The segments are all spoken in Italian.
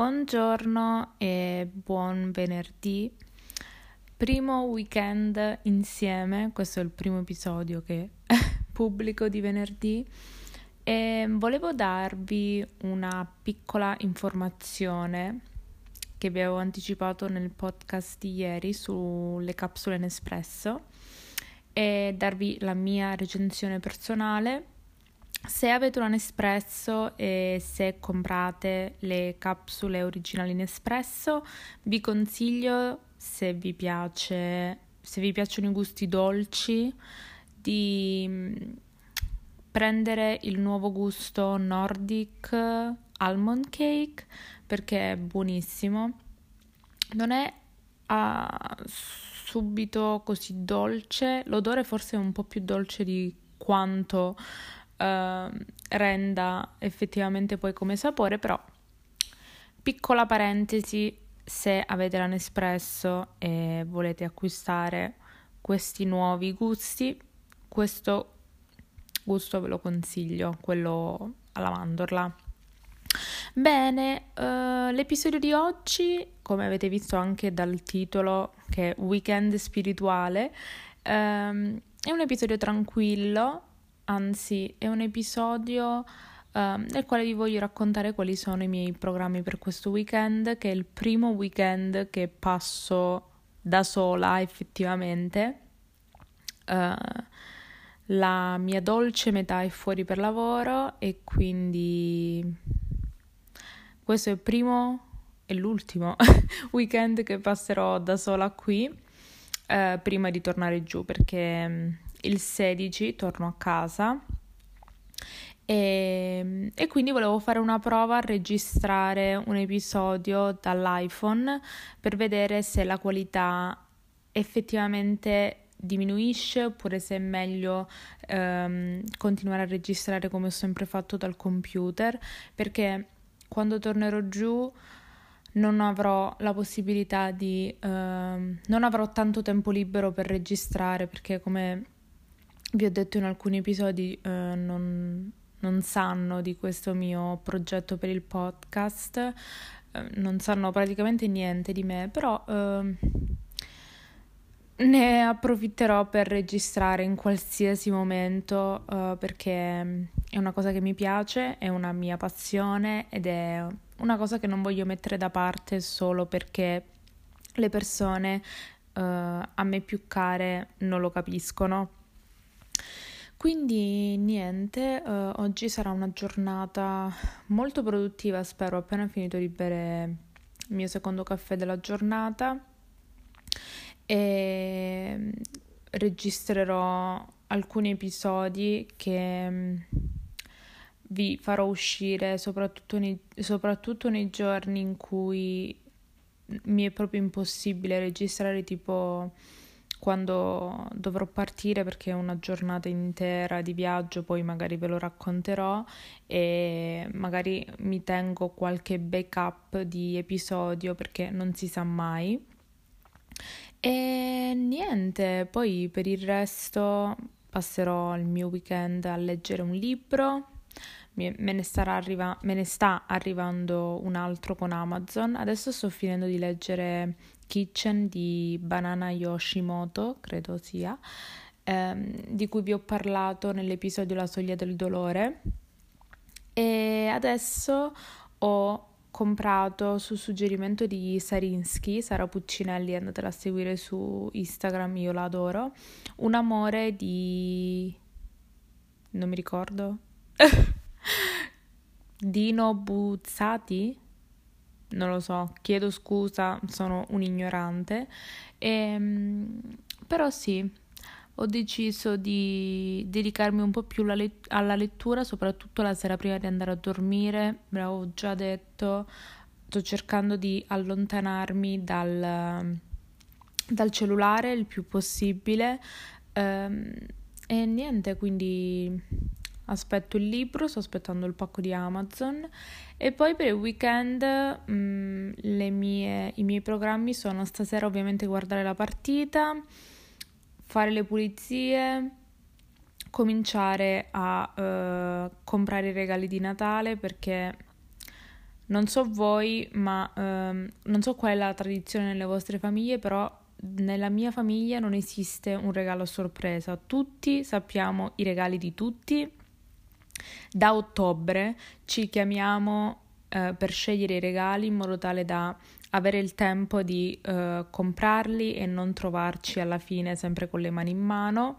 Buongiorno e buon venerdì. Primo weekend insieme, questo è il primo episodio che pubblico di venerdì e volevo darvi una piccola informazione che vi avevo anticipato nel podcast di ieri sulle capsule Nespresso e darvi la mia recensione personale se avete un Nespresso e se comprate le capsule originali Nespresso, vi consiglio, se vi piace, se vi piacciono i gusti dolci, di mm, prendere il nuovo gusto Nordic Almond Cake perché è buonissimo. Non è uh, subito così dolce, l'odore forse è un po' più dolce di quanto uh, renda effettivamente poi come sapore, però piccola parentesi, se avete la Nespresso e volete acquistare questi nuovi gusti, questo gusto ve lo consiglio, quello alla mandorla. Bene, uh, l'episodio di oggi, come avete visto anche dal titolo che è Weekend spirituale, um, è un episodio tranquillo anzi è un episodio uh, nel quale vi voglio raccontare quali sono i miei programmi per questo weekend, che è il primo weekend che passo da sola effettivamente. Uh, la mia dolce metà è fuori per lavoro e quindi questo è il primo e l'ultimo weekend che passerò da sola qui uh, prima di tornare giù perché il 16 torno a casa. E, e, quindi volevo fare una prova a registrare un episodio dall'iPhone per vedere se la qualità effettivamente diminuisce oppure se è meglio ehm, continuare a registrare come ho sempre fatto dal computer perché quando tornerò giù non avrò la possibilità di ehm, non avrò tanto tempo libero per registrare perché come vi ho detto in alcuni episodi eh, non, non, sanno di questo mio progetto per il podcast, eh, non sanno praticamente niente di me, però eh, ne approfitterò per registrare in qualsiasi momento eh, perché è una cosa che mi piace, è una mia passione ed è una cosa che non voglio mettere da parte solo perché le persone eh, a me più care non lo capiscono quindi niente, uh, oggi sarà una giornata molto produttiva, spero, appena finito di bere il mio secondo caffè della giornata e mm, registrerò alcuni episodi che mm, vi farò uscire soprattutto nei, soprattutto nei giorni in cui mi è proprio impossibile registrare tipo quando dovrò partire perché è una giornata intera di viaggio, poi magari ve lo racconterò e magari mi tengo qualche backup di episodio perché non si sa mai. E niente, poi per il resto passerò il mio weekend a leggere un libro. Me ne, arriva- me ne sta arrivando un altro con Amazon. Adesso sto finendo di leggere Kitchen di Banana Yoshimoto, credo sia, ehm, di cui vi ho parlato nell'episodio La soglia del dolore. E adesso ho comprato su suggerimento di Sarinsky, Sara Puccinelli, andatela a seguire su Instagram, io la adoro, un amore di... non mi ricordo, Dino Buzzati? Non lo so, chiedo scusa, sono un ignorante. E, ehm, però sì, ho deciso di dedicarmi un po' più alla lettura, soprattutto la sera prima di andare a dormire. Ve l'avevo già detto, sto cercando di allontanarmi dal, dal cellulare il più possibile. Ehm, e niente, quindi aspetto il libro, sto aspettando il pacco di Amazon e poi per il weekend mh, mm, mie, i miei programmi sono stasera ovviamente guardare la partita, fare le pulizie, cominciare a uh, comprare i regali di Natale perché non so voi, ma uh, non so qual è la tradizione nelle vostre famiglie, però nella mia famiglia non esiste un regalo a sorpresa. Tutti sappiamo i regali di tutti. Da ottobre ci chiamiamo uh, per scegliere i regali in modo tale da avere il tempo di uh, comprarli e non trovarci alla fine sempre con le mani in mano.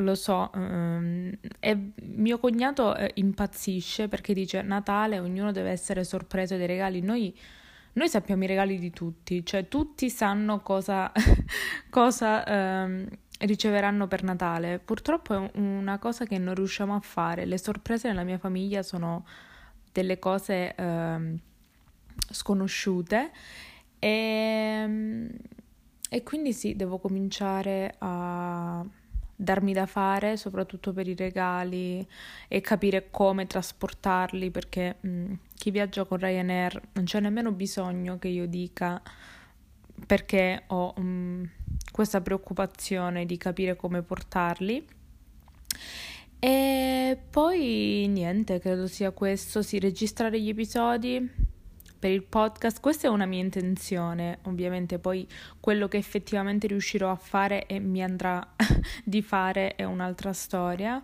Lo so, um, e mio cognato uh, impazzisce perché dice Natale, ognuno deve essere sorpreso dei regali. Noi, noi sappiamo i regali di tutti, cioè tutti sanno cosa, cosa um, riceveranno per Natale. Purtroppo è una cosa che non riusciamo a fare. Le sorprese nella mia famiglia sono delle cose... Uh, sconosciute e, ehm, e quindi sì, devo cominciare a darmi da fare, soprattutto per i regali e capire come trasportarli, perché mh, chi viaggia con Ryanair non c'è nemmeno bisogno che io dica perché ho mm, questa preoccupazione di capire come portarli. E poi niente, credo sia questo, sì, registrare gli episodi per il podcast. Questa è una mia intenzione, ovviamente poi quello che effettivamente riuscirò a fare e mi andrà di fare è un'altra storia.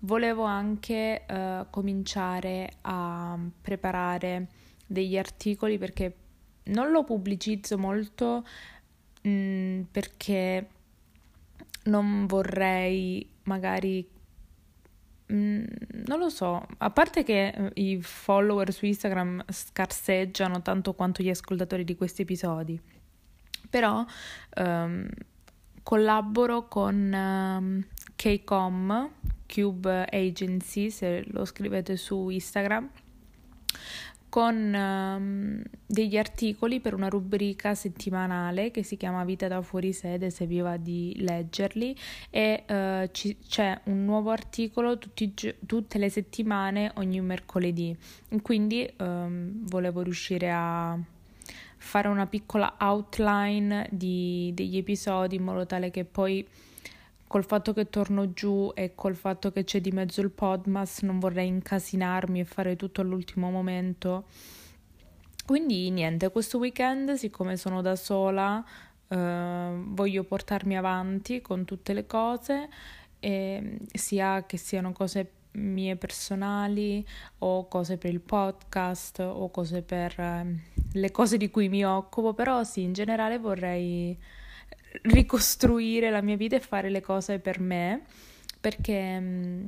Volevo anche uh, cominciare a preparare degli articoli perché non lo pubblicizzo molto mh, mm, perché non vorrei magari Mm, non lo so, a parte che eh, i follower su Instagram scarseggiano tanto quanto gli ascoltatori di questi episodi, però um, collaboro con um, KCOM, Cube Agency, se lo scrivete su Instagram, con um, degli articoli per una rubrica settimanale che si chiama Vita da fuori sede, se vi va di leggerli, e uh, ci, c'è un nuovo articolo tutti, tutte le settimane, ogni mercoledì. Quindi um, volevo riuscire a fare una piccola outline di, degli episodi in modo tale che poi col fatto che torno giù e col fatto che c'è di mezzo il Podmas non vorrei incasinarmi e fare tutto all'ultimo momento. Quindi niente, questo weekend, siccome sono da sola, eh, voglio portarmi avanti con tutte le cose, e sia che siano cose mie personali o cose per il podcast o cose per eh, le cose di cui mi occupo, però sì, in generale vorrei ricostruire la mia vita e fare le cose per me, perché mh, mm,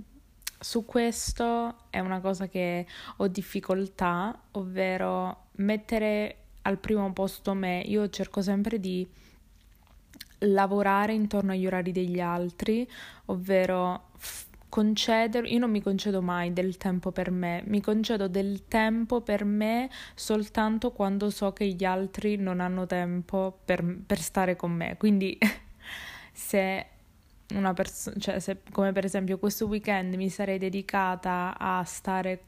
su questo è una cosa che ho difficoltà, ovvero mettere al primo posto me. Io cerco sempre di lavorare intorno agli orari degli altri, ovvero concedere, io non mi concedo mai del tempo per me, mi concedo del tempo per me soltanto quando so che gli altri non hanno tempo per, per stare con me. Quindi se una persona, cioè se come per esempio questo weekend mi sarei dedicata a stare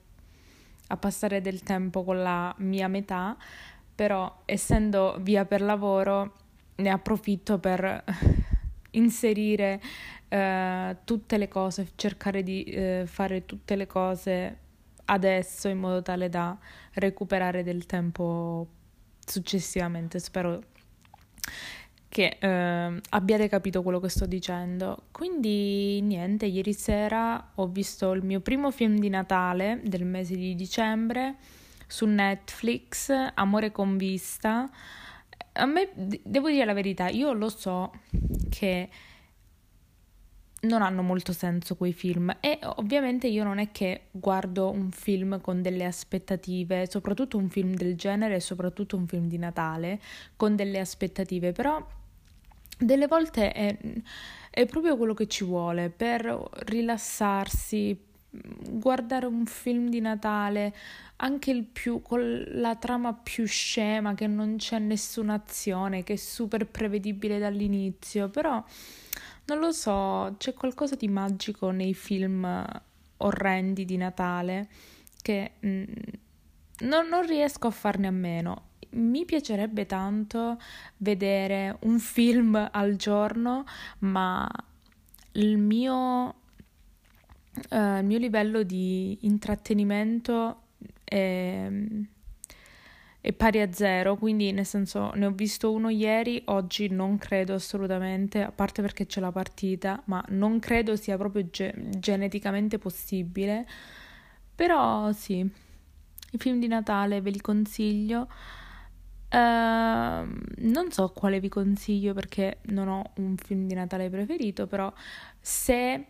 a passare del tempo con la mia metà, però essendo via per lavoro ne approfitto per inserire eh, tutte le cose, cercare di eh, fare tutte le cose adesso in modo tale da recuperare del tempo successivamente. Spero che eh, abbiate capito quello che sto dicendo. Quindi niente, ieri sera ho visto il mio primo film di Natale del mese di dicembre su Netflix, Amore con vista. A me devo dire la verità, io lo so che non hanno molto senso quei film. E ovviamente io non è che guardo un film con delle aspettative, soprattutto un film del genere, soprattutto un film di Natale, con delle aspettative, però delle volte è, è proprio quello che ci vuole per rilassarsi, guardare un film di Natale, anche il più con la trama più scema, che non c'è nessuna azione, che è super prevedibile dall'inizio, però non lo so, c'è qualcosa di magico nei film orrendi di Natale che mh, mm, non, non riesco a farne a meno. Mi piacerebbe tanto vedere un film al giorno, ma il mio, uh, il mio livello di intrattenimento è è pari a zero, quindi nel senso ne ho visto uno ieri, oggi non credo assolutamente, a parte perché c'è la partita, ma non credo sia proprio ge- geneticamente possibile. Però sì, i film di Natale ve li consiglio. Uh, non so quale vi consiglio perché non ho un film di Natale preferito, però se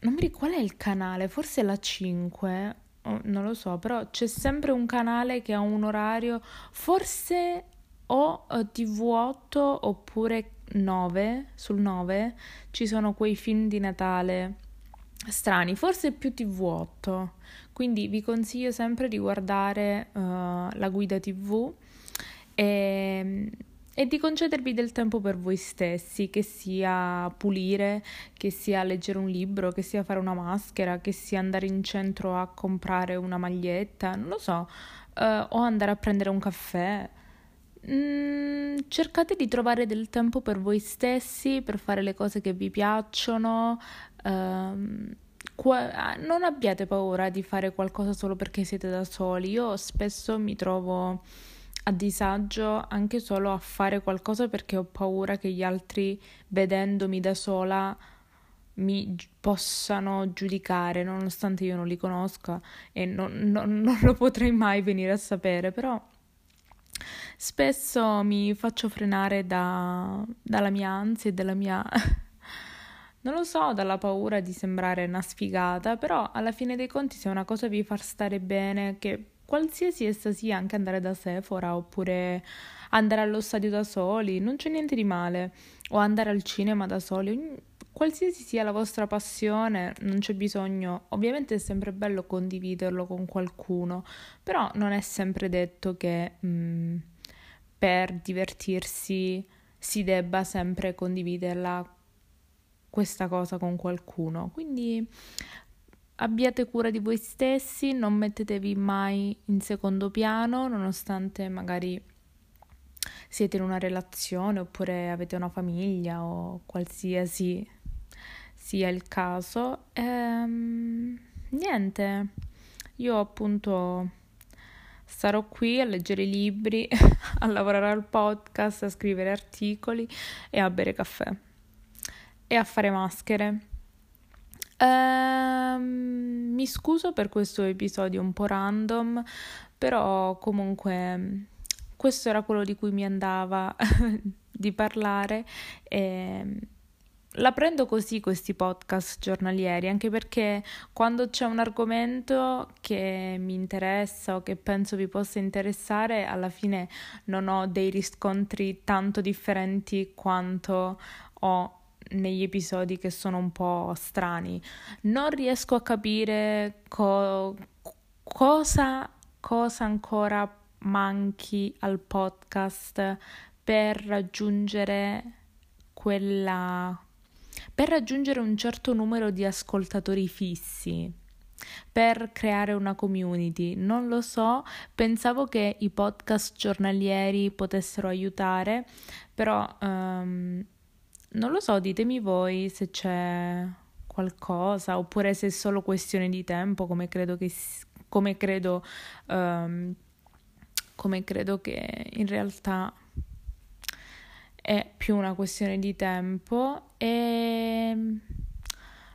non mi ricordo qual è il canale, forse la 5 oh, non lo so, però c'è sempre un canale che ha un orario, forse o uh, TV8 oppure 9, sul 9 ci sono quei film di Natale strani, forse più TV8. Quindi vi consiglio sempre di guardare uh, la guida TV e e di concedervi del tempo per voi stessi, che sia pulire, che sia leggere un libro, che sia fare una maschera, che sia andare in centro a comprare una maglietta, non lo so, uh, o andare a prendere un caffè. Mm, cercate di trovare del tempo per voi stessi, per fare le cose che vi piacciono. Uh, qua- non abbiate paura di fare qualcosa solo perché siete da soli. Io spesso mi trovo a disagio anche solo a fare qualcosa perché ho paura che gli altri, vedendomi da sola, mi possano giudicare, nonostante io non li conosca e non, non, non lo potrei mai venire a sapere, però spesso mi faccio frenare da, dalla mia ansia e dalla mia... non lo so, dalla paura di sembrare una sfigata, però alla fine dei conti se una cosa vi fa stare bene, che qualsiasi essa sia, anche andare da Sephora oppure andare allo stadio da soli, non c'è niente di male, o andare al cinema da soli, qualsiasi sia la vostra passione, non c'è bisogno, ovviamente è sempre bello condividerlo con qualcuno, però non è sempre detto che mh, mm, per divertirsi si debba sempre condividerla questa cosa con qualcuno. Quindi abbiate cura di voi stessi, non mettetevi mai in secondo piano, nonostante magari siete in una relazione oppure avete una famiglia o qualsiasi sia il caso. Ehm, niente, io appunto starò qui a leggere i libri, a lavorare al podcast, a scrivere articoli e a bere caffè e a fare maschere. Uh, mi scuso per questo episodio un po' random, però comunque questo era quello di cui mi andava di parlare e la prendo così questi podcast giornalieri, anche perché quando c'è un argomento che mi interessa o che penso vi possa interessare, alla fine non ho dei riscontri tanto differenti quanto ho negli episodi che sono un po' strani. Non riesco a capire co- cosa, cosa ancora manchi al podcast per raggiungere quella per raggiungere un certo numero di ascoltatori fissi per creare una community. Non lo so, pensavo che i podcast giornalieri potessero aiutare, però um, non lo so, ditemi voi se c'è qualcosa oppure se è solo questione di tempo, come credo che come credo um, come credo che in realtà è più una questione di tempo e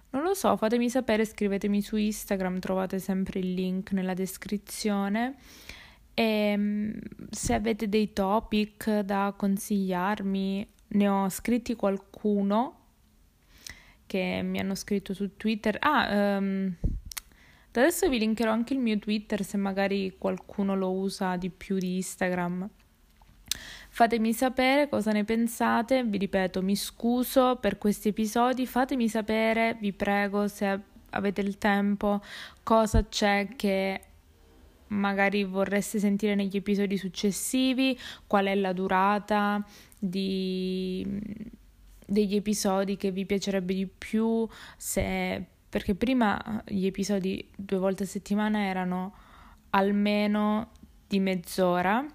non lo so, fatemi sapere, scrivetemi su Instagram, trovate sempre il link nella descrizione. E se avete dei topic da consigliarmi ne ho scritti qualcuno che mi hanno scritto su Twitter. Ah, um, adesso vi linkerò anche il mio Twitter se magari qualcuno lo usa di più di Instagram. Fatemi sapere cosa ne pensate, vi ripeto, mi scuso per questi episodi, fatemi sapere, vi prego, se avete il tempo, cosa c'è che magari vorreste sentire negli episodi successivi, qual è la durata di, degli episodi che vi piacerebbe di più, se, perché prima gli episodi due volte a settimana erano almeno di mezz'ora,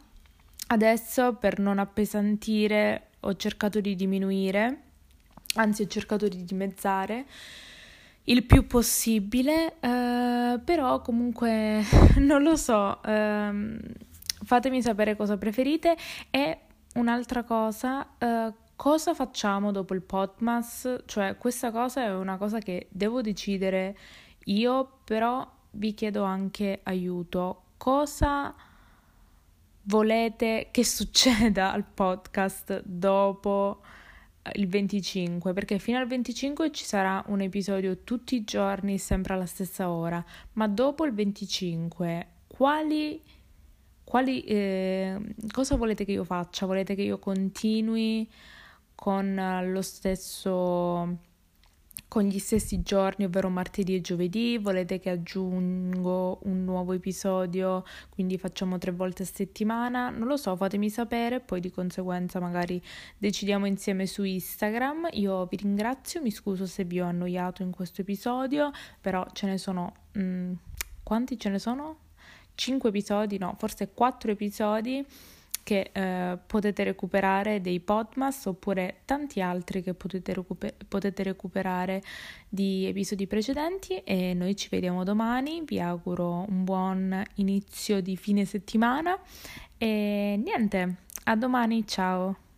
adesso per non appesantire ho cercato di diminuire, anzi ho cercato di dimezzare il più possibile, eh, però comunque non lo so, eh, fatemi sapere cosa preferite e un'altra cosa, eh, cosa facciamo dopo il podcast? Cioè questa cosa è una cosa che devo decidere io, però vi chiedo anche aiuto. Cosa volete che succeda al podcast dopo il 25 perché fino al 25 ci sarà un episodio tutti i giorni sempre alla stessa ora ma dopo il 25 quali, quali eh, cosa volete che io faccia volete che io continui con lo stesso con gli stessi giorni, ovvero martedì e giovedì. Volete che aggiungo un nuovo episodio, quindi facciamo tre volte a settimana? Non lo so, fatemi sapere, poi di conseguenza magari decidiamo insieme su Instagram. Io vi ringrazio, mi scuso se vi ho annoiato in questo episodio, però ce ne sono... Mm, quanti ce ne sono? Cinque episodi, no, forse quattro episodi che eh, potete recuperare dei podcast oppure tanti altri che potete, recuper- potete recuperare di episodi precedenti e noi ci vediamo domani, vi auguro un buon inizio di fine settimana e niente, a domani, ciao!